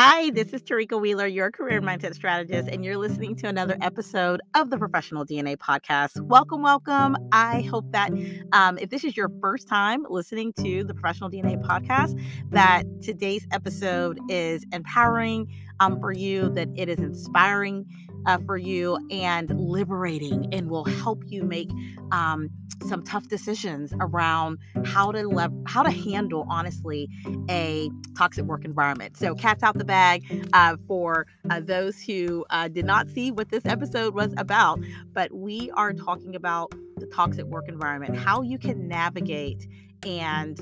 Hi, this is Tarika Wheeler, your career mindset strategist, and you're listening to another episode of the Professional DNA podcast. Welcome, welcome. I hope that um, if this is your first time listening to the Professional DNA podcast, that today's episode is empowering um, for you, that it is inspiring uh, for you and liberating and will help you make um, some tough decisions around how to lev- how to handle honestly a toxic work environment. So cats out the bag uh, for uh, those who uh, did not see what this episode was about, but we are talking about the toxic work environment, how you can navigate and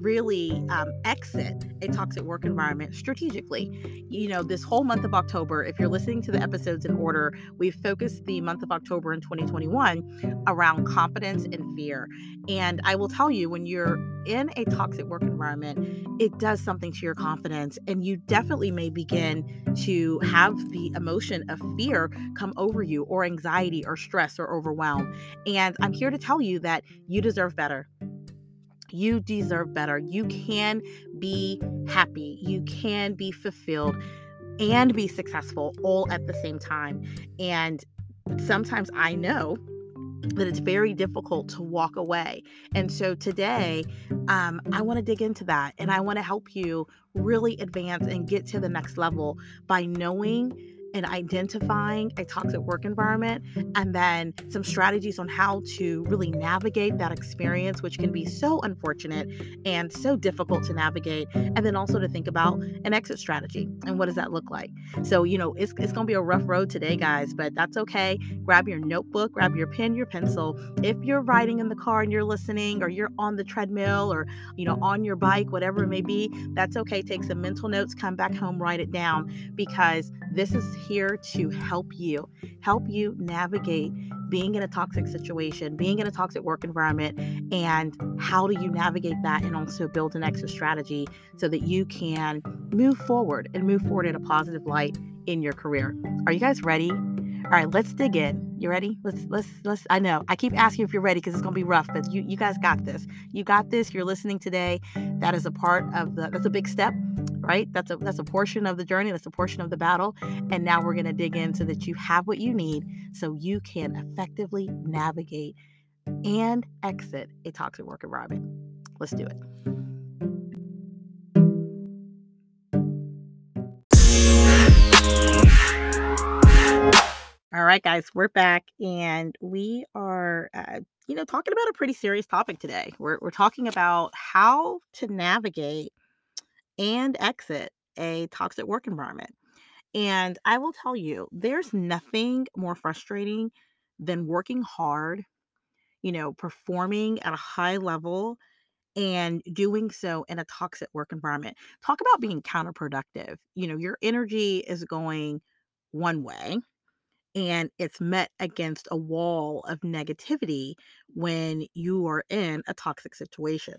really um, exit a toxic work environment strategically. You know, this whole month of October, if you're listening to the episodes in order, we've focused the month of October in 2021 around confidence and fear. And I will tell you, when you're in a toxic work environment, it does something to your confidence. And you definitely may begin to have the emotion of fear come over you, or anxiety, or stress, or overwhelm. And I'm here to tell you that you deserve better you deserve better. You can be happy. You can be fulfilled and be successful all at the same time. And sometimes I know that it's very difficult to walk away. And so today, um, I want to dig into that and I want to help you really advance and get to the next level by knowing and identifying a toxic work environment, and then some strategies on how to really navigate that experience, which can be so unfortunate and so difficult to navigate. And then also to think about an exit strategy and what does that look like. So, you know, it's, it's going to be a rough road today, guys, but that's okay. Grab your notebook, grab your pen, your pencil. If you're riding in the car and you're listening, or you're on the treadmill, or, you know, on your bike, whatever it may be, that's okay. Take some mental notes, come back home, write it down because this is here to help you, help you navigate being in a toxic situation, being in a toxic work environment, and how do you navigate that and also build an exit strategy so that you can move forward and move forward in a positive light in your career. Are you guys ready? All right, let's dig in. You ready? Let's let's let's I know. I keep asking if you're ready because it's gonna be rough, but you you guys got this. You got this. You're listening today. That is a part of the that's a big step right? That's a that's a portion of the journey, that's a portion of the battle. And now we're going to dig in so that you have what you need so you can effectively navigate and exit a toxic work environment. Let's do it. All right, guys, we're back and we are, uh, you know, talking about a pretty serious topic today. We're, we're talking about how to navigate and exit a toxic work environment. And I will tell you, there's nothing more frustrating than working hard, you know, performing at a high level and doing so in a toxic work environment. Talk about being counterproductive. You know, your energy is going one way and it's met against a wall of negativity when you are in a toxic situation.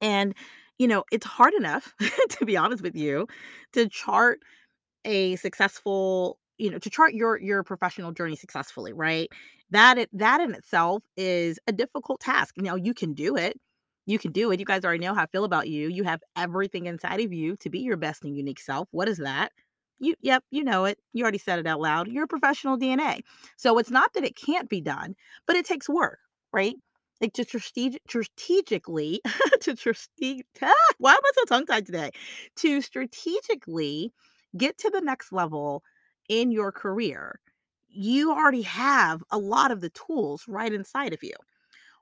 And you know, it's hard enough, to be honest with you, to chart a successful, you know, to chart your your professional journey successfully, right? That it, that in itself is a difficult task. Now you can do it. You can do it. You guys already know how I feel about you. You have everything inside of you to be your best and unique self. What is that? You yep, you know it. You already said it out loud. You're a professional DNA. So it's not that it can't be done, but it takes work, right? like to strategic, strategically to strategic ah, why am I so tongue tied today? To strategically get to the next level in your career, you already have a lot of the tools right inside of you.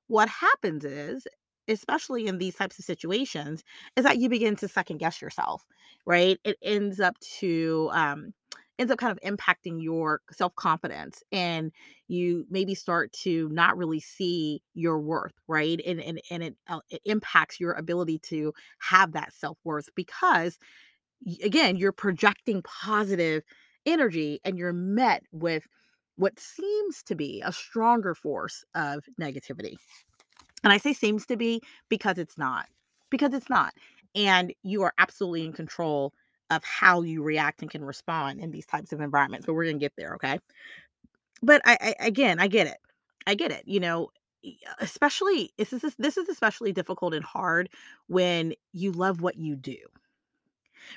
What happens is, especially in these types of situations, is that you begin to second guess yourself, right? It ends up to um, ends up kind of impacting your self-confidence and you maybe start to not really see your worth right and and, and it, uh, it impacts your ability to have that self-worth because again you're projecting positive energy and you're met with what seems to be a stronger force of negativity and i say seems to be because it's not because it's not and you are absolutely in control of how you react and can respond in these types of environments. But we're gonna get there, okay? But I, I again, I get it. I get it. You know, especially this is this is especially difficult and hard when you love what you do.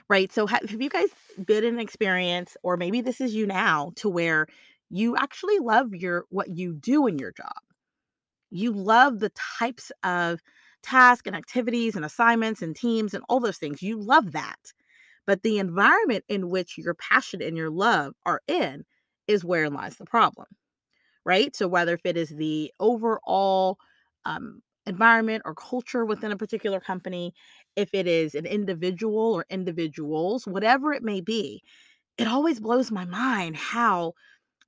right? So have, have you guys been an experience, or maybe this is you now, to where you actually love your what you do in your job? You love the types of tasks and activities and assignments and teams and all those things. You love that. But the environment in which your passion and your love are in is where lies the problem, right? So whether if it is the overall um, environment or culture within a particular company, if it is an individual or individuals, whatever it may be, it always blows my mind how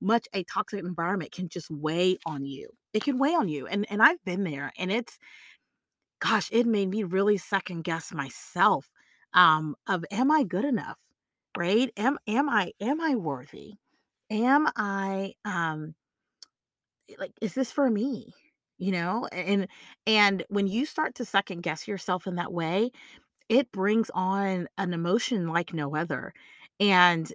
much a toxic environment can just weigh on you. It can weigh on you. And and I've been there and it's gosh, it made me really second guess myself um of am I good enough? Right? Am am I am I worthy? Am I um like is this for me? You know? And and when you start to second guess yourself in that way, it brings on an emotion like no other. And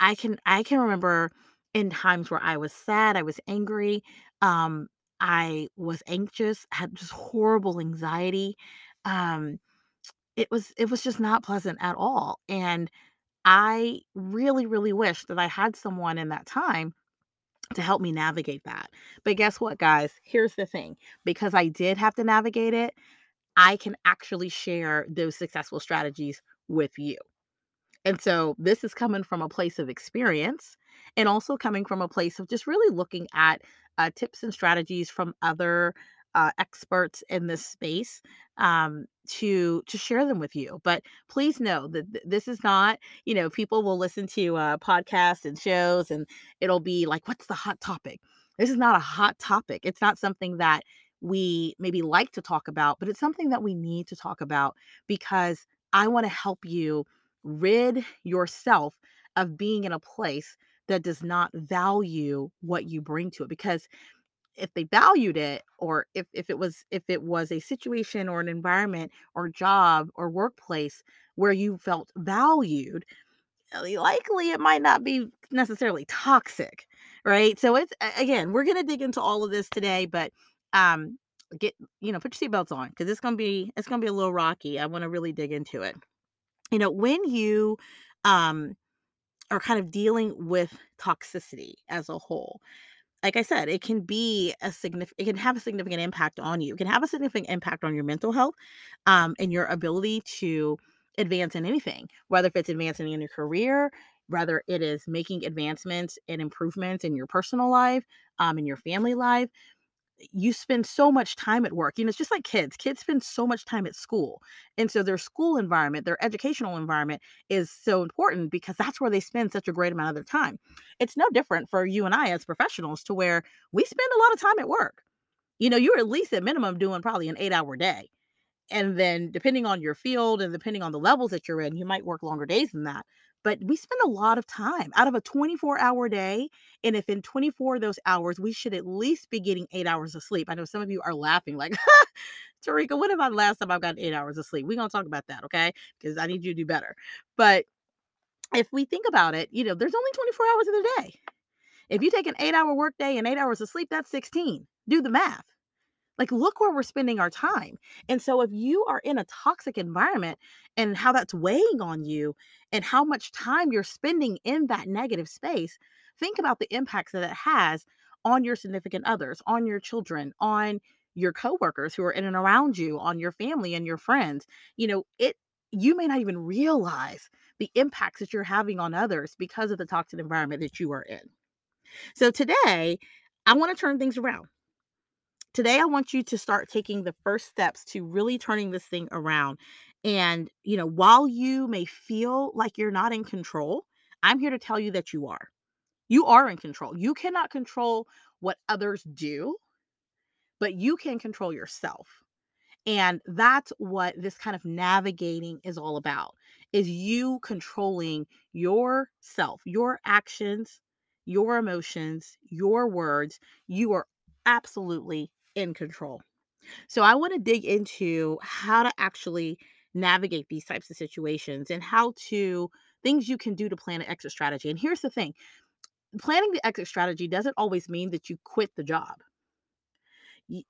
I can I can remember in times where I was sad, I was angry, um, I was anxious, had just horrible anxiety. Um, it was it was just not pleasant at all. And I really, really wish that I had someone in that time to help me navigate that. But guess what, guys? Here's the thing because I did have to navigate it, I can actually share those successful strategies with you. And so this is coming from a place of experience and also coming from a place of just really looking at uh, tips and strategies from other uh, experts in this space um, to to share them with you. But please know that th- this is not, you know, people will listen to uh, podcasts and shows and it'll be like, what's the hot topic? This is not a hot topic. It's not something that we maybe like to talk about, but it's something that we need to talk about because I want to help you rid yourself of being in a place that does not value what you bring to it because if they valued it or if, if it was if it was a situation or an environment or job or workplace where you felt valued uh, likely it might not be necessarily toxic right? So it's again we're going to dig into all of this today but um get you know put your seatbelts on because it's going to be it's going to be a little rocky i want to really dig into it. You know when you um are kind of dealing with toxicity as a whole like I said, it can be a significant it can have a significant impact on you. It can have a significant impact on your mental health, um, and your ability to advance in anything, whether if it's advancing in your career, whether it is making advancements and improvements in your personal life, um, in your family life you spend so much time at work. You know, it's just like kids. Kids spend so much time at school. And so their school environment, their educational environment is so important because that's where they spend such a great amount of their time. It's no different for you and I as professionals to where we spend a lot of time at work. You know, you're at least at minimum doing probably an eight hour day. And then depending on your field and depending on the levels that you're in, you might work longer days than that. But we spend a lot of time out of a 24 hour day. And if in 24 of those hours, we should at least be getting eight hours of sleep. I know some of you are laughing like, Tarika, what about the last time I've got eight hours of sleep? We're going to talk about that, okay? Because I need you to do better. But if we think about it, you know, there's only 24 hours in a day. If you take an eight hour workday and eight hours of sleep, that's 16. Do the math. Like, look where we're spending our time. And so, if you are in a toxic environment and how that's weighing on you and how much time you're spending in that negative space, think about the impacts that it has on your significant others, on your children, on your coworkers who are in and around you, on your family and your friends. You know, it, you may not even realize the impacts that you're having on others because of the toxic environment that you are in. So, today, I want to turn things around. Today, I want you to start taking the first steps to really turning this thing around. And, you know, while you may feel like you're not in control, I'm here to tell you that you are. You are in control. You cannot control what others do, but you can control yourself. And that's what this kind of navigating is all about. Is you controlling yourself, your actions, your emotions, your words. You are absolutely in control. So I want to dig into how to actually navigate these types of situations and how to things you can do to plan an exit strategy. And here's the thing planning the exit strategy doesn't always mean that you quit the job.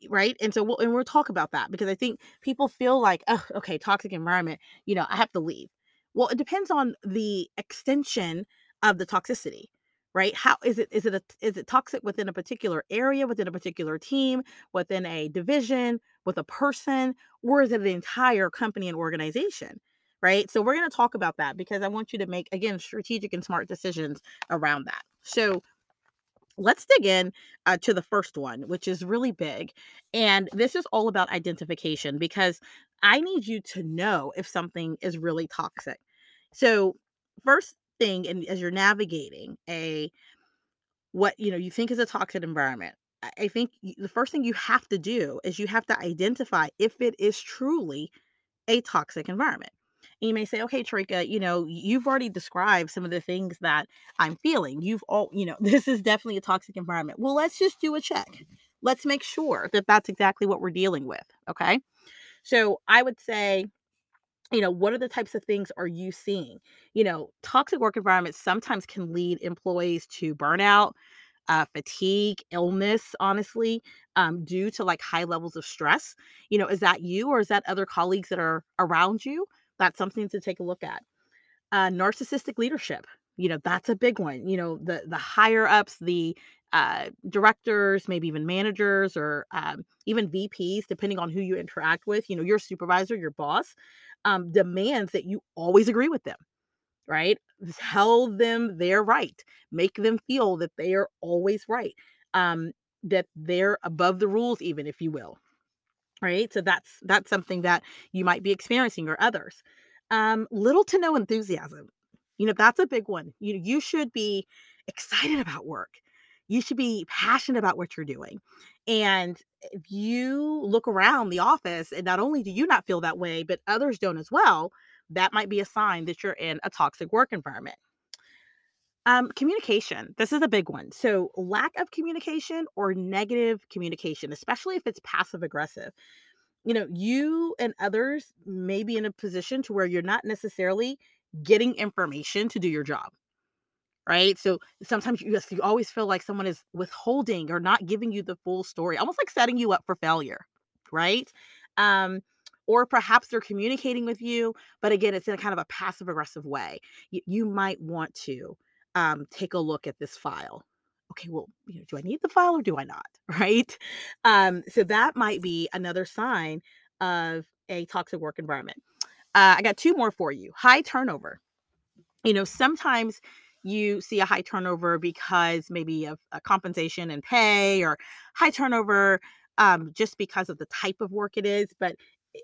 Right. And so we'll, and we'll talk about that because I think people feel like, oh, okay, toxic environment, you know, I have to leave. Well, it depends on the extension of the toxicity, right? How is it is it a, is it toxic within a particular area, within a particular team, within a division, with a person, or is it the entire company and organization? Right? So we're going to talk about that because I want you to make again strategic and smart decisions around that. So let's dig in uh, to the first one, which is really big. And this is all about identification because I need you to know if something is really toxic. So, first thing, and as you're navigating a what you know you think is a toxic environment, I think the first thing you have to do is you have to identify if it is truly a toxic environment. And you may say, okay, Tarika, you know, you've already described some of the things that I'm feeling. You've all, you know, this is definitely a toxic environment. Well, let's just do a check. Let's make sure that that's exactly what we're dealing with. Okay. So I would say, you know, what are the types of things are you seeing? You know, toxic work environments sometimes can lead employees to burnout, uh, fatigue, illness, honestly, um, due to like high levels of stress. You know, is that you or is that other colleagues that are around you? That's something to take a look at. Uh, narcissistic leadership, you know, that's a big one. You know, the the higher ups, the uh, directors, maybe even managers, or um, even VPs, depending on who you interact with. You know, your supervisor, your boss, um, demands that you always agree with them. Right? Tell them they're right. Make them feel that they are always right. Um, that they're above the rules, even if you will right so that's that's something that you might be experiencing or others um little to no enthusiasm you know that's a big one you you should be excited about work you should be passionate about what you're doing and if you look around the office and not only do you not feel that way but others don't as well that might be a sign that you're in a toxic work environment um, communication. This is a big one. So, lack of communication or negative communication, especially if it's passive aggressive. You know, you and others may be in a position to where you're not necessarily getting information to do your job. Right. So sometimes you just, you always feel like someone is withholding or not giving you the full story, almost like setting you up for failure. Right. Um, or perhaps they're communicating with you, but again, it's in a kind of a passive aggressive way. You, you might want to um, take a look at this file. Okay, well, you know, do I need the file or do I not? Right. Um, so that might be another sign of a toxic work environment. Uh, I got two more for you. High turnover. You know, sometimes you see a high turnover because maybe of a compensation and pay or high turnover um, just because of the type of work it is. But eh,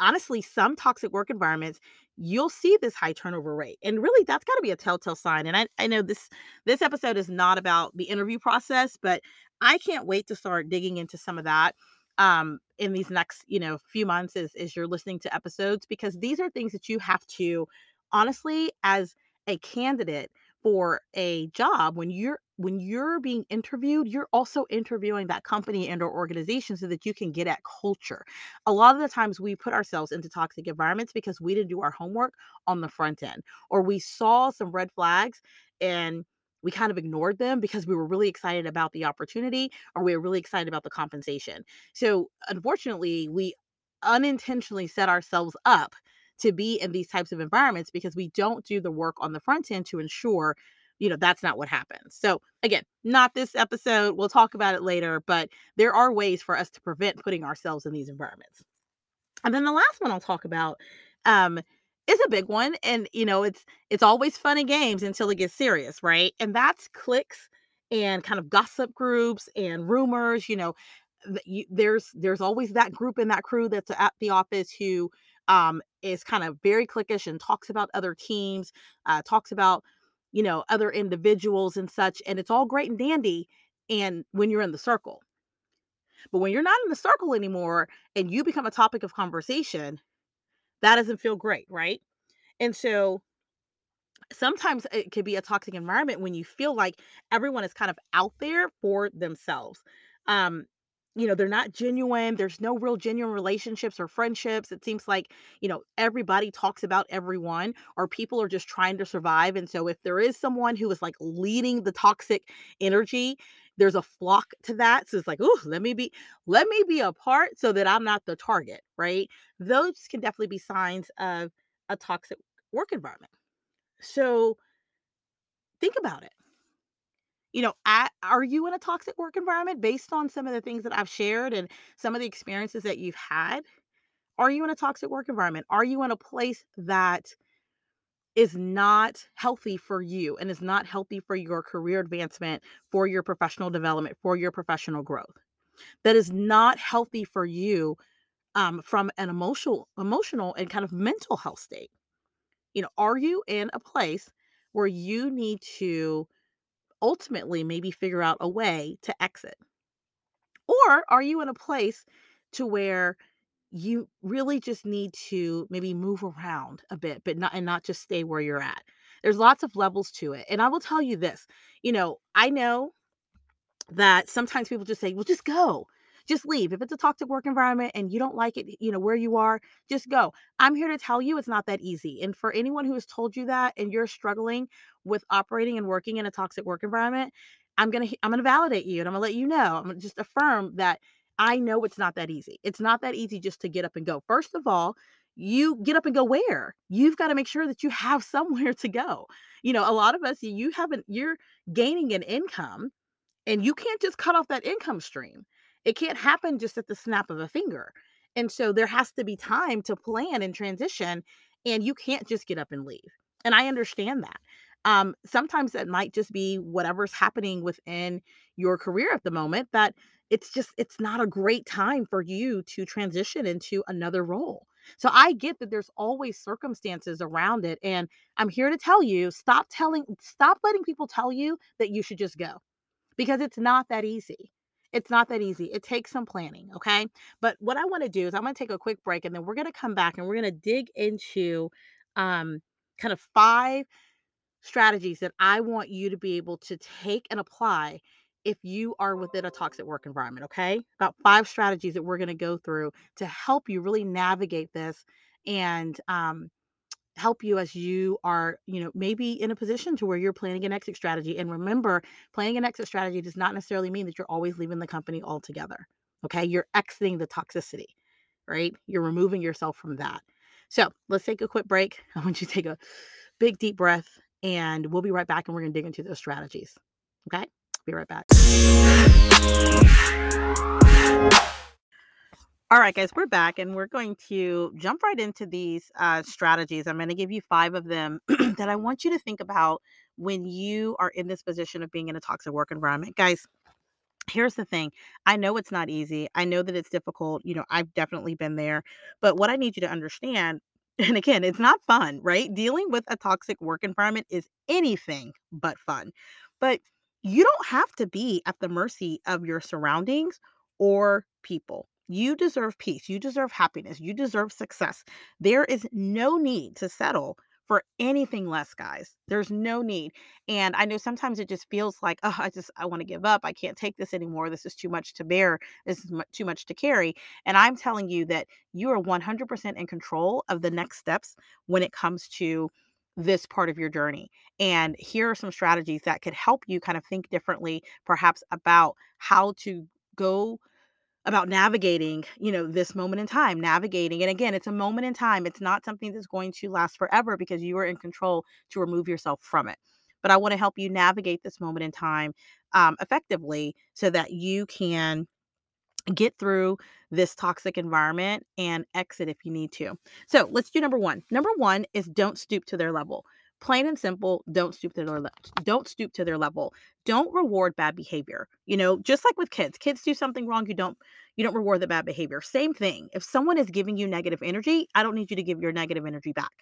honestly, some toxic work environments, you'll see this high turnover rate. And really that's got to be a telltale sign. And I, I know this this episode is not about the interview process, but I can't wait to start digging into some of that um in these next, you know, few months as, as you're listening to episodes because these are things that you have to honestly as a candidate for a job when you're when you're being interviewed you're also interviewing that company and or organization so that you can get at culture. A lot of the times we put ourselves into toxic environments because we didn't do our homework on the front end or we saw some red flags and we kind of ignored them because we were really excited about the opportunity or we were really excited about the compensation. So unfortunately we unintentionally set ourselves up to be in these types of environments because we don't do the work on the front end to ensure you know that's not what happens. So again not this episode we'll talk about it later but there are ways for us to prevent putting ourselves in these environments. And then the last one i'll talk about um is a big one and you know it's it's always fun and games until it gets serious right? And that's clicks and kind of gossip groups and rumors you know you, there's there's always that group in that crew that's at the office who um, is kind of very cliquish and talks about other teams, uh, talks about, you know, other individuals and such. And it's all great and dandy. And when you're in the circle, but when you're not in the circle anymore and you become a topic of conversation, that doesn't feel great, right? And so sometimes it could be a toxic environment when you feel like everyone is kind of out there for themselves. Um, you know, they're not genuine. There's no real genuine relationships or friendships. It seems like, you know, everybody talks about everyone or people are just trying to survive. And so if there is someone who is like leading the toxic energy, there's a flock to that. So it's like, oh, let me be, let me be a part so that I'm not the target, right? Those can definitely be signs of a toxic work environment. So think about it. You know, at, are you in a toxic work environment based on some of the things that I've shared and some of the experiences that you've had? Are you in a toxic work environment? Are you in a place that is not healthy for you and is not healthy for your career advancement, for your professional development, for your professional growth? That is not healthy for you um, from an emotional, emotional and kind of mental health state. You know, are you in a place where you need to ultimately maybe figure out a way to exit? Or are you in a place to where you really just need to maybe move around a bit, but not and not just stay where you're at? There's lots of levels to it. And I will tell you this, you know, I know that sometimes people just say, "Well, just go." Just leave. If it's a toxic work environment and you don't like it, you know, where you are, just go. I'm here to tell you it's not that easy. And for anyone who has told you that and you're struggling with operating and working in a toxic work environment, I'm going to I'm going to validate you and I'm going to let you know. I'm going to just affirm that I know it's not that easy. It's not that easy just to get up and go. First of all, you get up and go where? You've got to make sure that you have somewhere to go. You know, a lot of us you haven't you're gaining an income and you can't just cut off that income stream. It can't happen just at the snap of a finger. And so there has to be time to plan and transition, and you can't just get up and leave. And I understand that. Um, sometimes that might just be whatever's happening within your career at the moment that it's just it's not a great time for you to transition into another role. So I get that there's always circumstances around it and I'm here to tell you stop telling stop letting people tell you that you should just go because it's not that easy. It's not that easy. It takes some planning, okay? But what I want to do is I'm going to take a quick break and then we're going to come back and we're going to dig into um kind of five strategies that I want you to be able to take and apply if you are within a toxic work environment, okay? About five strategies that we're going to go through to help you really navigate this and um help you as you are, you know, maybe in a position to where you're planning an exit strategy. And remember, planning an exit strategy does not necessarily mean that you're always leaving the company altogether. Okay. You're exiting the toxicity, right? You're removing yourself from that. So let's take a quick break. I want you to take a big, deep breath, and we'll be right back and we're going to dig into those strategies. Okay. Be right back. All right, guys, we're back and we're going to jump right into these uh, strategies. I'm going to give you five of them that I want you to think about when you are in this position of being in a toxic work environment. Guys, here's the thing I know it's not easy. I know that it's difficult. You know, I've definitely been there. But what I need you to understand, and again, it's not fun, right? Dealing with a toxic work environment is anything but fun. But you don't have to be at the mercy of your surroundings or people you deserve peace. You deserve happiness. You deserve success. There is no need to settle for anything less, guys. There's no need. And I know sometimes it just feels like, oh, I just, I want to give up. I can't take this anymore. This is too much to bear. This is too much to carry. And I'm telling you that you are 100% in control of the next steps when it comes to this part of your journey. And here are some strategies that could help you kind of think differently, perhaps about how to go about navigating, you know, this moment in time, navigating. And again, it's a moment in time. It's not something that's going to last forever because you are in control to remove yourself from it. But I want to help you navigate this moment in time um, effectively so that you can get through this toxic environment and exit if you need to. So let's do number one. Number one is don't stoop to their level plain and simple don't stoop to their le- don't stoop to their level. Don't reward bad behavior you know just like with kids kids do something wrong you don't you don't reward the bad behavior. Same thing if someone is giving you negative energy i don't need you to give your negative energy back.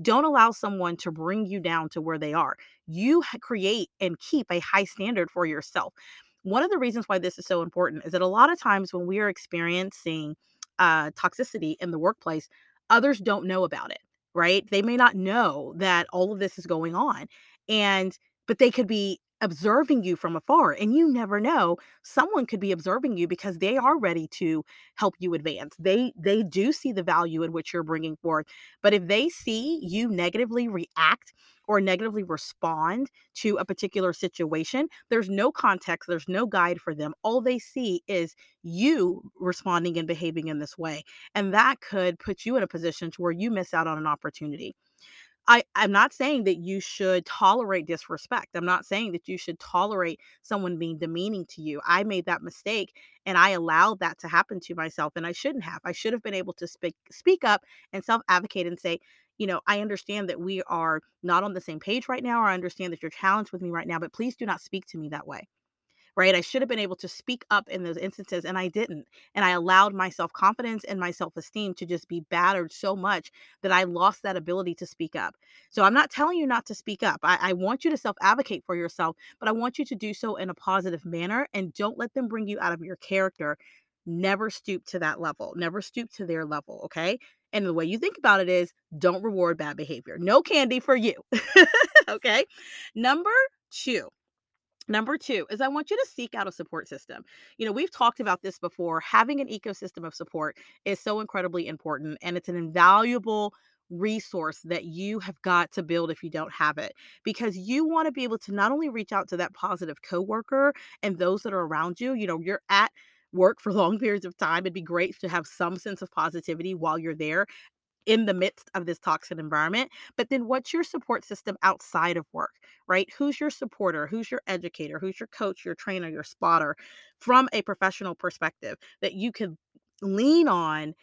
Don't allow someone to bring you down to where they are. You create and keep a high standard for yourself. One of the reasons why this is so important is that a lot of times when we are experiencing uh, toxicity in the workplace others don't know about it right? They may not know that all of this is going on. And, but they could be observing you from afar and you never know someone could be observing you because they are ready to help you advance they they do see the value in which you're bringing forth but if they see you negatively react or negatively respond to a particular situation, there's no context, there's no guide for them. All they see is you responding and behaving in this way. And that could put you in a position to where you miss out on an opportunity. I, I'm not saying that you should tolerate disrespect. I'm not saying that you should tolerate someone being demeaning to you. I made that mistake and I allowed that to happen to myself and I shouldn't have. I should have been able to speak speak up and self-advocate and say, you know, I understand that we are not on the same page right now, or I understand that you're challenged with me right now, but please do not speak to me that way right? I should have been able to speak up in those instances and I didn't. And I allowed my self confidence and my self esteem to just be battered so much that I lost that ability to speak up. So I'm not telling you not to speak up. I, I want you to self advocate for yourself, but I want you to do so in a positive manner and don't let them bring you out of your character. Never stoop to that level, never stoop to their level, okay? And the way you think about it is don't reward bad behavior. No candy for you. okay. Number two, Number two is I want you to seek out a support system. You know, we've talked about this before. Having an ecosystem of support is so incredibly important, and it's an invaluable resource that you have got to build if you don't have it because you want to be able to not only reach out to that positive coworker and those that are around you you know you're at work for long periods of time it'd be great to have some sense of positivity while you're there in the midst of this toxic environment. But then what's your support system outside of work, right? Who's your supporter? Who's your educator? Who's your coach, your trainer, your spotter from a professional perspective that you can lean on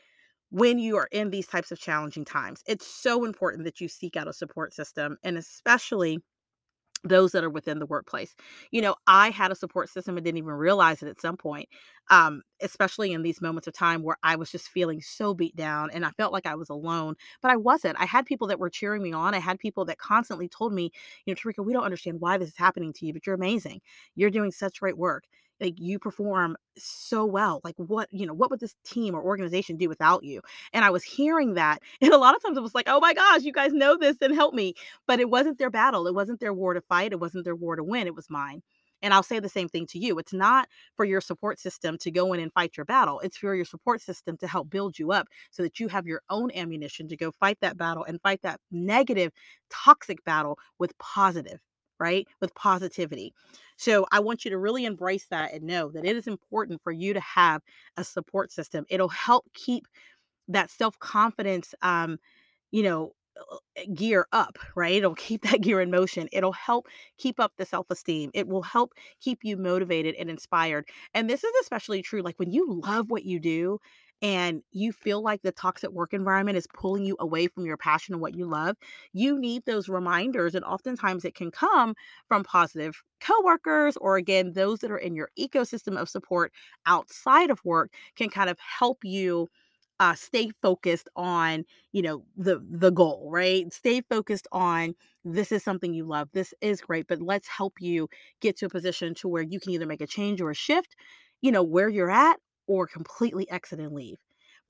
when you are in these types of challenging times? It's so important that you seek out a support system and especially those that are within the workplace. You know, I had a support system and didn't even realize it at some point, um, especially in these moments of time where I was just feeling so beat down and I felt like I was alone, but I wasn't. I had people that were cheering me on. I had people that constantly told me, you know, Tarika, we don't understand why this is happening to you, but you're amazing. You're doing such great work like you perform so well like what you know what would this team or organization do without you and i was hearing that and a lot of times it was like oh my gosh you guys know this and help me but it wasn't their battle it wasn't their war to fight it wasn't their war to win it was mine and I'll say the same thing to you. It's not for your support system to go in and fight your battle. It's for your support system to help build you up so that you have your own ammunition to go fight that battle and fight that negative, toxic battle with positive right? With positivity. So I want you to really embrace that and know that it is important for you to have a support system. It'll help keep that self confidence, um, you know, uh, gear up, right? It'll keep that gear in motion. It'll help keep up the self esteem. It will help keep you motivated and inspired. And this is especially true like when you love what you do and you feel like the toxic work environment is pulling you away from your passion and what you love, you need those reminders. And oftentimes it can come from positive coworkers or again, those that are in your ecosystem of support outside of work can kind of help you uh, stay focused on you know the the goal right stay focused on this is something you love this is great but let's help you get to a position to where you can either make a change or a shift you know where you're at or completely exit and leave.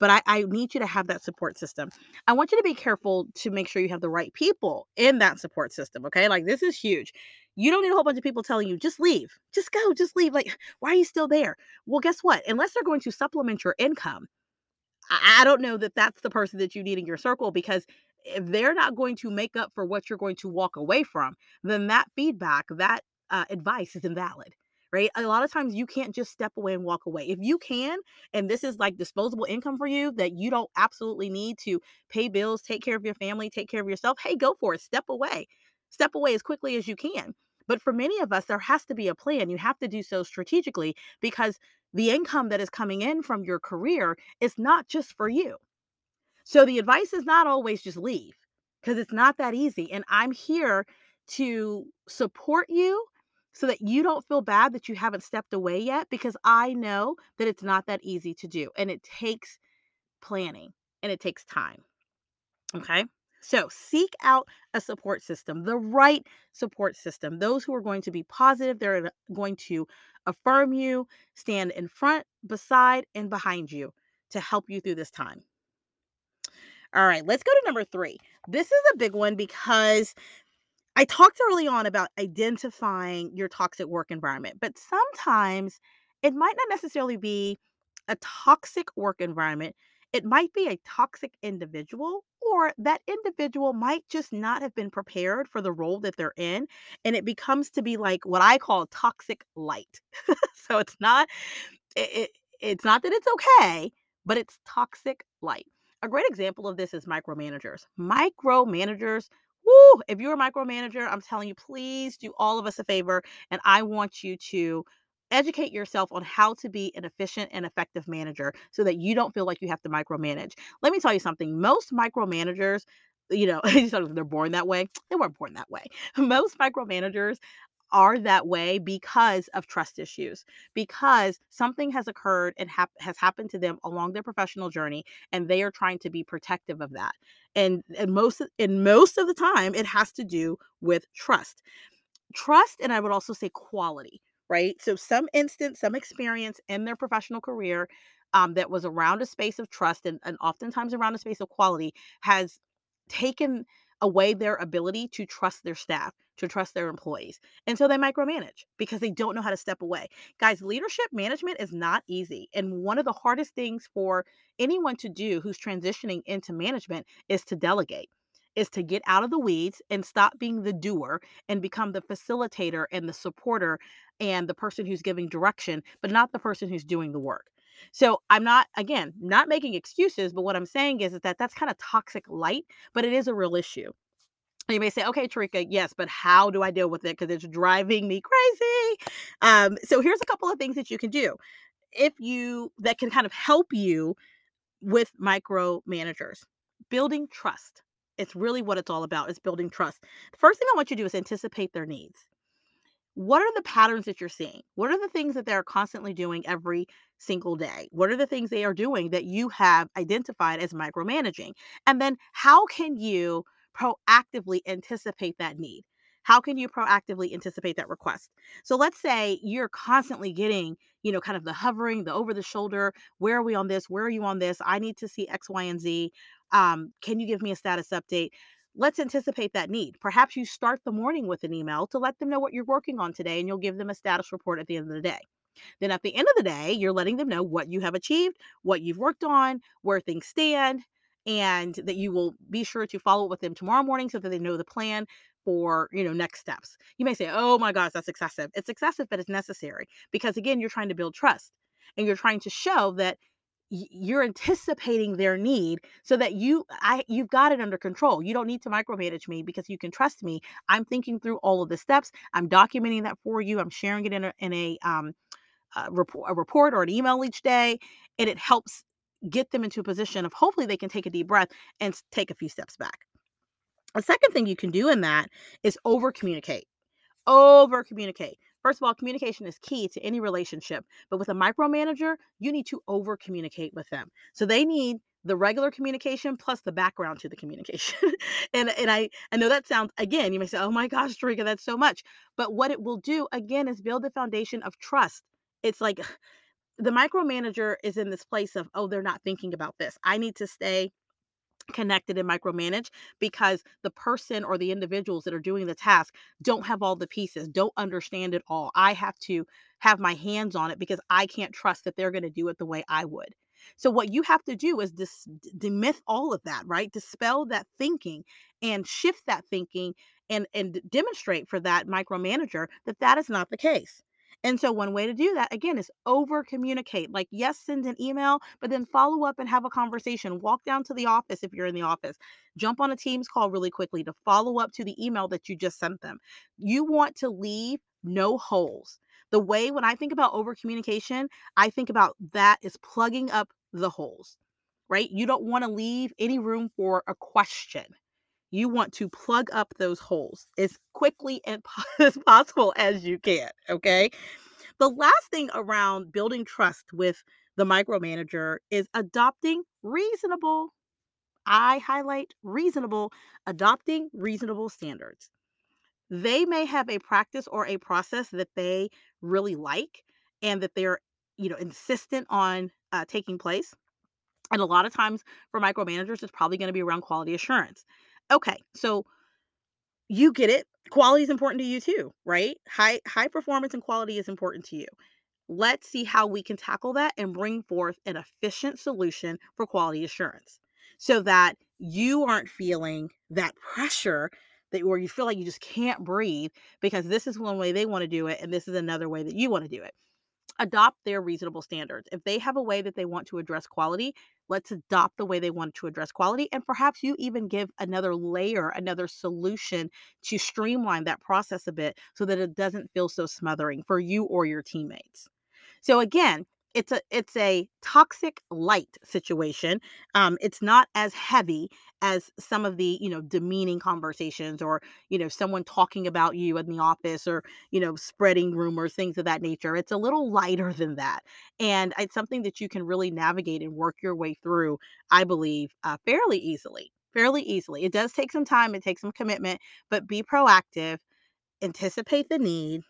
But I, I need you to have that support system. I want you to be careful to make sure you have the right people in that support system. Okay. Like this is huge. You don't need a whole bunch of people telling you, just leave, just go, just leave. Like, why are you still there? Well, guess what? Unless they're going to supplement your income, I, I don't know that that's the person that you need in your circle because if they're not going to make up for what you're going to walk away from, then that feedback, that uh, advice is invalid right? A lot of times you can't just step away and walk away. If you can, and this is like disposable income for you that you don't absolutely need to pay bills, take care of your family, take care of yourself, hey, go for it. Step away. Step away as quickly as you can. But for many of us, there has to be a plan. You have to do so strategically because the income that is coming in from your career is not just for you. So the advice is not always just leave because it's not that easy. And I'm here to support you so that you don't feel bad that you haven't stepped away yet because I know that it's not that easy to do and it takes planning and it takes time. Okay? So seek out a support system, the right support system, those who are going to be positive, they're going to affirm you, stand in front, beside, and behind you to help you through this time. All right, let's go to number three. This is a big one because I talked early on about identifying your toxic work environment, but sometimes it might not necessarily be a toxic work environment. It might be a toxic individual, or that individual might just not have been prepared for the role that they're in. And it becomes to be like what I call toxic light. so it's not, it, it, it's not that it's okay, but it's toxic light. A great example of this is micromanagers. Micromanagers If you're a micromanager, I'm telling you, please do all of us a favor. And I want you to educate yourself on how to be an efficient and effective manager so that you don't feel like you have to micromanage. Let me tell you something most micromanagers, you know, they're born that way. They weren't born that way. Most micromanagers are that way because of trust issues, because something has occurred and hap- has happened to them along their professional journey, and they are trying to be protective of that. And, and most and most of the time, it has to do with trust, trust, and I would also say quality. Right. So some instance, some experience in their professional career um, that was around a space of trust and, and oftentimes around a space of quality has taken away their ability to trust their staff, to trust their employees. And so they micromanage because they don't know how to step away. Guys, leadership management is not easy. And one of the hardest things for anyone to do who's transitioning into management is to delegate. Is to get out of the weeds and stop being the doer and become the facilitator and the supporter and the person who's giving direction, but not the person who's doing the work. So I'm not, again, not making excuses, but what I'm saying is, is that that's kind of toxic light, but it is a real issue. And you may say, okay, Tarika, yes, but how do I deal with it? Because it's driving me crazy. Um, so here's a couple of things that you can do if you that can kind of help you with micro managers. Building trust. It's really what it's all about. It's building trust. The first thing I want you to do is anticipate their needs what are the patterns that you're seeing? What are the things that they're constantly doing every single day? What are the things they are doing that you have identified as micromanaging? And then how can you proactively anticipate that need? How can you proactively anticipate that request? So let's say you're constantly getting, you know, kind of the hovering, the over the shoulder. Where are we on this? Where are you on this? I need to see X, Y, and Z. Um, can you give me a status update? Let's anticipate that need. Perhaps you start the morning with an email to let them know what you're working on today, and you'll give them a status report at the end of the day. Then at the end of the day, you're letting them know what you have achieved, what you've worked on, where things stand, and that you will be sure to follow up with them tomorrow morning so that they know the plan for you know next steps you may say oh my gosh that's excessive it's excessive but it's necessary because again you're trying to build trust and you're trying to show that you're anticipating their need so that you i you've got it under control. You don't need to micromanage me because you can trust me. I'm thinking through all of the steps. I'm documenting that for you. I'm sharing it in a, in a um a report, a report or an email each day and it helps get them into a position of hopefully they can take a deep breath and take a few steps back. A second thing you can do in that is over communicate over communicate First of all, communication is key to any relationship, but with a micromanager, you need to over communicate with them. So they need the regular communication plus the background to the communication. and and I, I know that sounds again, you may say, oh my gosh, Tarika, that's so much. But what it will do again is build the foundation of trust. It's like the micromanager is in this place of, oh, they're not thinking about this. I need to stay connected and micromanage because the person or the individuals that are doing the task don't have all the pieces, don't understand it all. I have to have my hands on it because I can't trust that they're going to do it the way I would. So what you have to do is dis- demyth all of that, right? Dispel that thinking and shift that thinking and and demonstrate for that micromanager that that is not the case. And so, one way to do that, again, is over communicate. Like, yes, send an email, but then follow up and have a conversation. Walk down to the office if you're in the office. Jump on a Teams call really quickly to follow up to the email that you just sent them. You want to leave no holes. The way when I think about over communication, I think about that is plugging up the holes, right? You don't want to leave any room for a question you want to plug up those holes as quickly and as possible as you can. Okay. The last thing around building trust with the micromanager is adopting reasonable, I highlight reasonable, adopting reasonable standards. They may have a practice or a process that they really like and that they're, you know, insistent on uh, taking place. And a lot of times for micromanagers, it's probably going to be around quality assurance. Okay, so you get it. Quality is important to you too, right? High high performance and quality is important to you. Let's see how we can tackle that and bring forth an efficient solution for quality assurance so that you aren't feeling that pressure that or you feel like you just can't breathe because this is one way they want to do it and this is another way that you want to do it. Adopt their reasonable standards. If they have a way that they want to address quality, let's adopt the way they want to address quality. And perhaps you even give another layer, another solution to streamline that process a bit so that it doesn't feel so smothering for you or your teammates. So, again, it's a it's a toxic light situation. Um, it's not as heavy as some of the you know demeaning conversations or you know someone talking about you in the office or you know spreading rumors, things of that nature. It's a little lighter than that, and it's something that you can really navigate and work your way through. I believe uh, fairly easily, fairly easily. It does take some time, it takes some commitment, but be proactive, anticipate the need,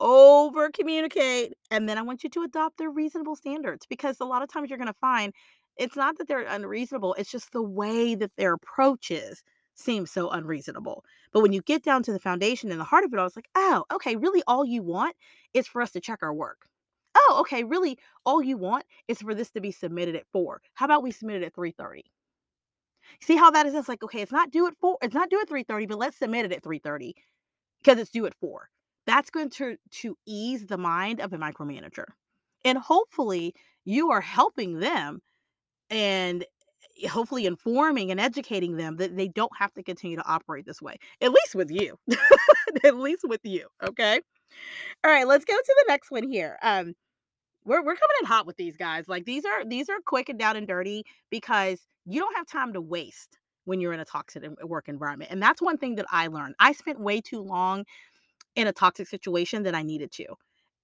over communicate and then i want you to adopt their reasonable standards because a lot of times you're going to find it's not that they're unreasonable it's just the way that their approach is seems so unreasonable. But when you get down to the foundation and the heart of it all it's like oh okay really all you want is for us to check our work. Oh okay really all you want is for this to be submitted at 4 how about we submit it at 3.30 see how that is it's like okay it's not due at 4 it's not due at 3.30 but let's submit it at 3.30 because it's due at 4 that's going to to ease the mind of a micromanager and hopefully you are helping them and eh, hopefully informing and educating them that they don't have to continue to operate this way at least with you at least with you okay? All right let's go to the next one here um we're, we're coming in hot with these guys like these are these are quick and down and dirty because you don't have time to waste when you're in a toxic work environment and that's one thing that i learned i spent way too long in a toxic situation than I needed to.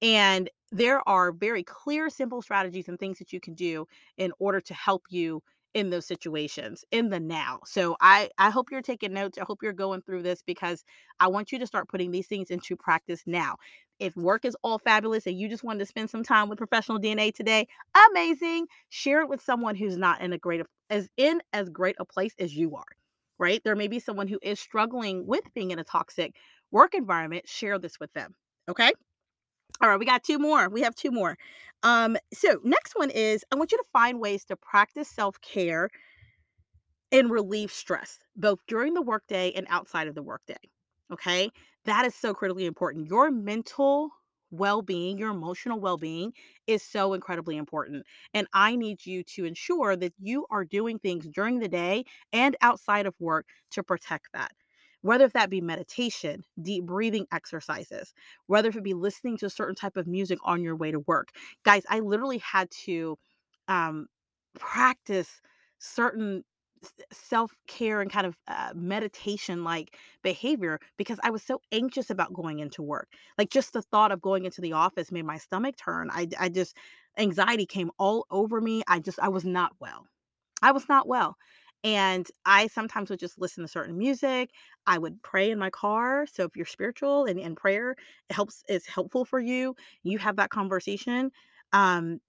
And there are very clear, simple strategies and things that you can do in order to help you in those situations in the now. So I I hope you're taking notes. I hope you're going through this because I want you to start putting these things into practice now. If work is all fabulous and you just wanted to spend some time with professional DNA today, amazing. Share it with someone who's not in a great as in as great a place as you are. Right? There may be someone who is struggling with being in a toxic work environment, share this with them. Okay. All right, we got two more. We have two more. Um, so next one is I want you to find ways to practice self-care and relieve stress, both during the workday and outside of the workday. Okay. That is so critically important. Your mental well being, your emotional well being is so incredibly important. And I need you to ensure that you are doing things during the day and outside of work to protect that whether if that be meditation, deep breathing exercises, whether if it be listening to a certain type of music on your way to work. Guys, I literally had to um, practice certain self-care and kind of uh, meditation like behavior because I was so anxious about going into work. Like just the thought of going into the office made my stomach turn. I I just anxiety came all over me. I just I was not well. I was not well. And I sometimes would just listen to certain music. I would pray in my car. So if you're spiritual and, and prayer helps is helpful for you, you have that conversation. Um,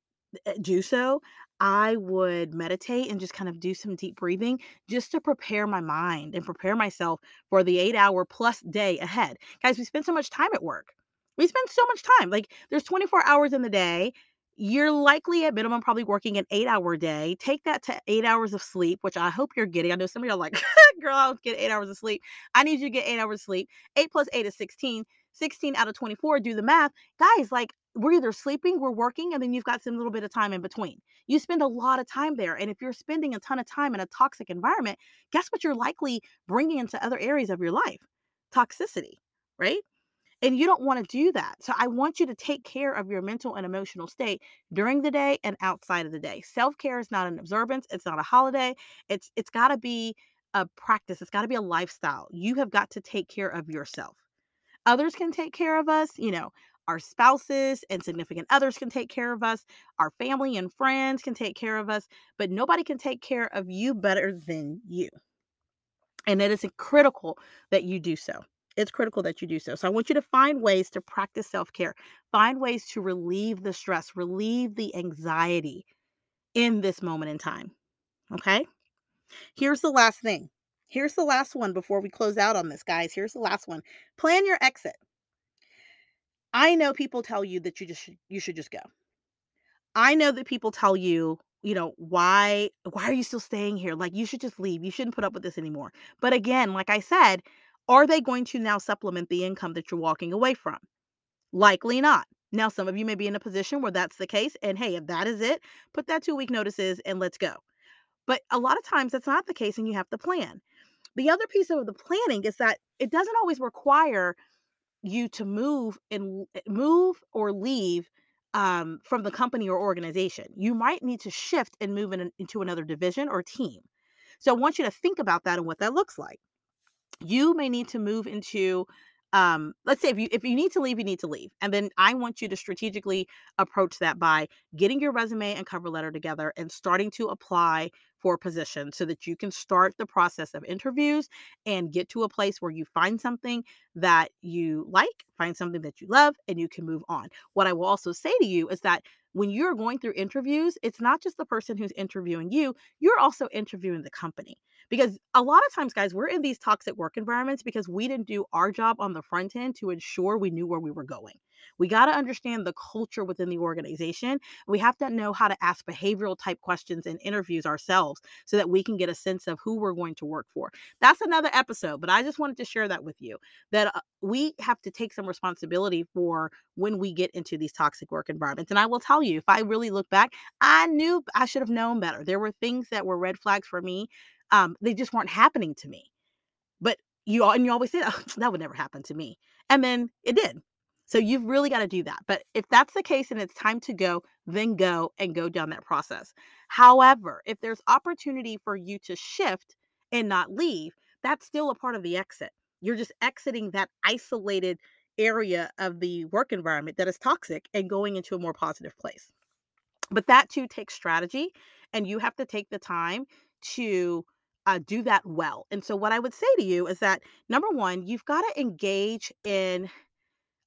eh, do so. I would meditate and just kind of do some deep breathing just to prepare my mind and prepare myself for the eight hour plus day ahead. Guys, we spend so much time at work. We spend so much time. Like there's 24 hours in the day you're likely at minimum probably working an eight hour day. Take that to eight hours of sleep, which I hope you're getting. I know some of you are like, girl, I'll get eight hours of sleep. I need you to get eight hours of sleep. Eight plus eight is 16. 16 out of 24, do the math. Guys, like we're either sleeping, we're working, and then you've got some little bit of time in between. You spend a lot of time there. And if you're spending a ton of time in a toxic environment, guess what you're likely bringing into other areas of your life? Toxicity, right? And you don't want to do that. So I want you to take care of your mental and emotional state during the day and outside of the day. Self-care is not an observance, it's not a holiday. It's it's got to be a practice. It's got to be a lifestyle. You have got to take care of yourself. Others can take care of us, you know, our spouses and significant others can take care of us, our family and friends can take care of us, but nobody can take care of you better than you. And it is critical that you do so it's critical that you do so. So I want you to find ways to practice self care, find ways to relieve the stress, relieve the anxiety in this moment in time. Okay. Here's the last thing. Here's the last one before we close out on this, guys. Here's the last one. Plan your exit. I know people tell you that you just you should just go. I know that people tell you, you know, why why are you still staying here? Like you should just leave. You shouldn't put up with this anymore. But again, like I said, are they going to now supplement the income that you're walking away from? Likely not. Now, some of you may be in a position where that's the case. And hey, if that is it, put that two week notices and let's go. But a lot of times that's not the case and you have to plan. The other piece of the planning is that it doesn't always require you to move and eh, move or leave um, from the company or organization. You might need to shift and move in, into another division or team. So I want you to think about that and what that looks like. You may need to move into um, let's say if you if you need to leave, you need to leave. And then I want you to strategically approach that by getting your resume and cover letter together and starting to apply for a position so that you can start the process of interviews and get to a place where you find something that you like, find something that you love, and you can move on. What I will also say to you is that when you're going through interviews, it's not just the person who's interviewing you, you're also interviewing the company. Because a lot of times, guys, we're in these toxic work environments because we didn't do our job on the front end to ensure we knew where we were going. We got to understand the culture within the organization. We have to know how to ask behavioral type questions in interviews ourselves so that we can get a sense of who we're going to work for. That's another episode, but I just wanted to share that with you that uh, we have to take some responsibility for when we get into these toxic work environments. And I will tell you, if I really look back, I knew I should have known better. There were things that were red flags for me um, they just weren't happening to me. But you all and you always say oh, that would never happen to me. And then it did. So you've really got to do that. But if that's the case and it's time to go, then go and go down that process. However, if there's opportunity for you to shift and not leave, that's still a part of the exit. You're just exiting that isolated area of the work environment that is toxic and going into a more positive place. But that too takes strategy, and you have to take the time to uh, do that well. And so, what I would say to you is that number one, you've got to engage in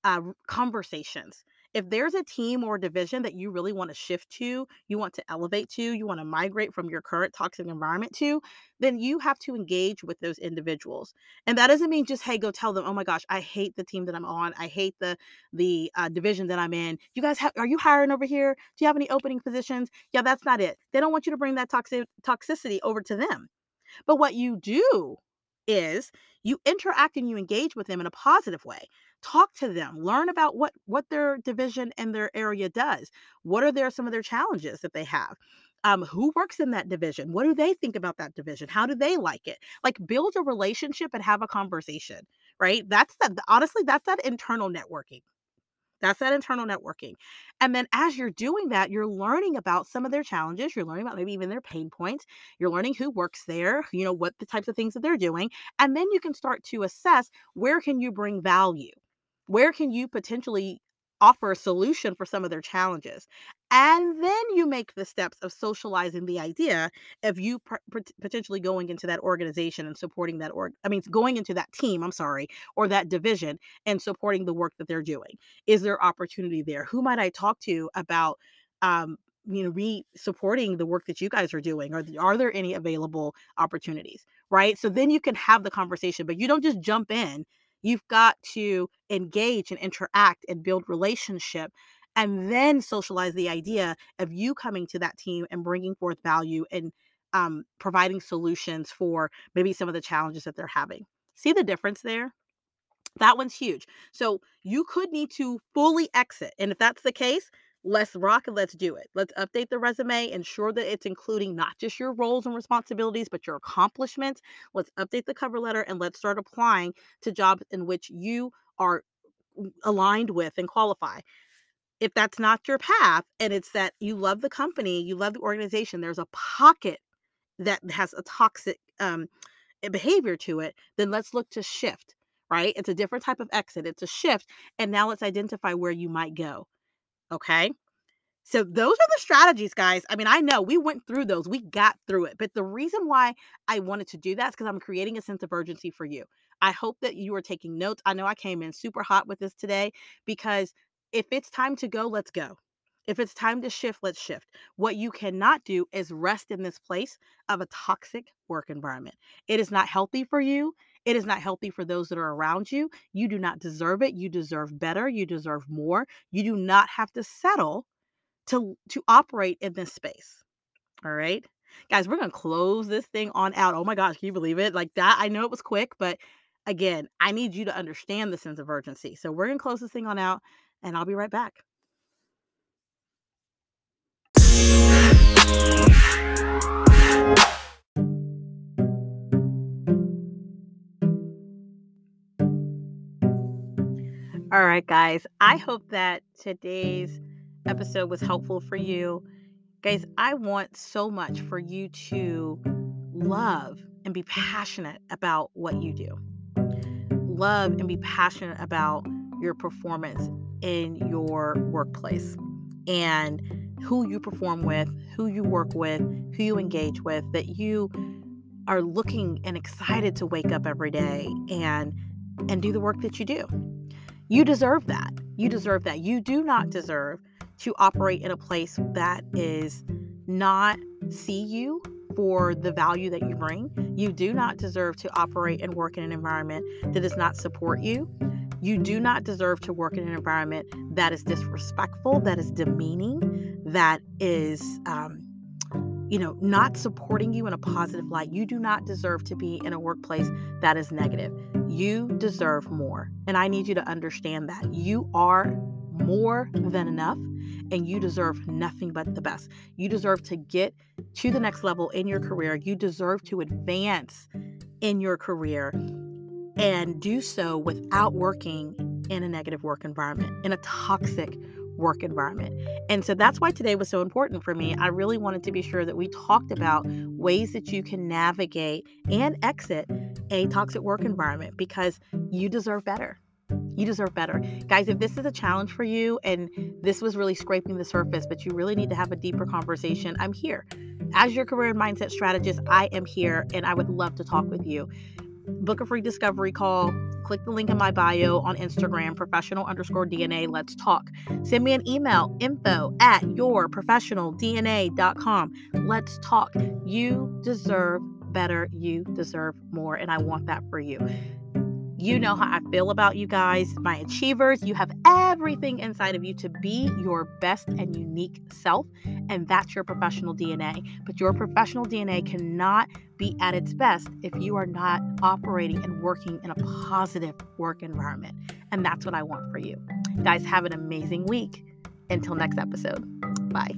uh, conversations. If there's a team or division that you really want to shift to, you want to elevate to, you want to migrate from your current toxic environment to, then you have to engage with those individuals. And that doesn't mean just hey, go tell them, oh my gosh, I hate the team that I'm on, I hate the the uh, division that I'm in. You guys, are you hiring over here? Do you have any opening positions? Yeah, that's not it. They don't want you to bring that toxic toxicity over to them but what you do is you interact and you engage with them in a positive way. Talk to them, learn about what what their division and their area does. What are their some of their challenges that they have? Um, who works in that division? What do they think about that division? How do they like it? Like build a relationship and have a conversation, right? That's that honestly, that's that internal networking. That's that internal networking. And then as you're doing that, you're learning about some of their challenges. You're learning about maybe even their pain points. You're learning who works there, you know, what the types of things that they're doing. And then you can start to assess where can you bring value? Where can you potentially offer a solution for some of their challenges. And then you make the steps of socializing the idea of you potentially going into that organization and supporting that org. I mean, going into that team, I'm sorry, or that division and supporting the work that they're doing. Is there opportunity there? Who might I talk to about um, you know re supporting the work that you guys are doing or are there any available opportunities right so then you can have the conversation but you don't just jump in You've got to engage and interact and build relationship and then socialize the idea of you coming to that team and bringing forth value and um, providing solutions for maybe some of the challenges that they're having. See the difference there? That one's huge. So you could need to fully exit. And if that's the case, let's rock and let's do it. Let's update the resume, ensure that it's including not just your roles and responsibilities, but your accomplishments. Let's update the cover letter and let's start applying to jobs in which you are aligned with and qualify. If that's not your path and it's that you love the company, you love the organization, there's a pocket that has a toxic um, behavior to it, then let's look to shift, right? It's a different type of exit, it's a shift. And now let's identify where you might go. Okay. So those are the strategies, guys. I mean, I know we went through those, we got through it. But the reason why I wanted to do that is because I'm creating a sense of urgency for you. I hope that you are taking notes. I know I came in super hot with this today because if it's time to go, let's go. If it's time to shift, let's shift. What you cannot do is rest in this place of a toxic work environment. It is not healthy for you. It is not healthy for those that are around you. You do not deserve it. You deserve better. You deserve more. You do not have to settle to to operate in this space. All right? Guys, we're going to close this thing on out. Oh my gosh, can you believe it? Like that. I know it was quick, but Again, I need you to understand the sense of urgency. So we're going to close this thing on out, and I'll be right back. All right, guys, I hope that today's episode was helpful for you. Guys, I want so much for you to love and be passionate about what you do. Love and be passionate about your performance in your workplace and who you perform with, who you work with, who you engage with, that you are looking and excited to wake up every day and and do the work that you do. You deserve that. You deserve that. You do not deserve to operate in a place that is not see you for the value that you bring. You do not deserve to operate and work in an environment that does not support you. You do not deserve to work in an environment that is disrespectful, that is demeaning, that is, um, you know, not supporting you in a positive light. You do not deserve to be in a workplace that is negative. You deserve more. And I need you to understand that. You are more than enough and you deserve nothing but the best. You deserve to get to the next level in your career. You deserve to advance in your career and do so without working in a negative work environment, in a toxic work environment. And so that's why today was so important for me. I really wanted to be sure that we talked about ways that you can navigate and exit a toxic work environment because you deserve better. You deserve better. Guys, if this is a challenge for you and this was really scraping the surface, but you really need to have a deeper conversation, I'm here. As your career and mindset strategist, I am here and I would love to talk with you. Book a free discovery call. Click the link in my bio on Instagram, professional underscore DNA. Let's talk. Send me an email, info at yourprofessionaldna.com. Let's talk. You deserve better. You deserve more. And I want that for you. You know how I feel about you guys, my achievers. You have everything inside of you to be your best and unique self, and that's your professional DNA. But your professional DNA cannot be at its best if you are not operating and working in a positive work environment. And that's what I want for you. Guys, have an amazing week. Until next episode. Bye.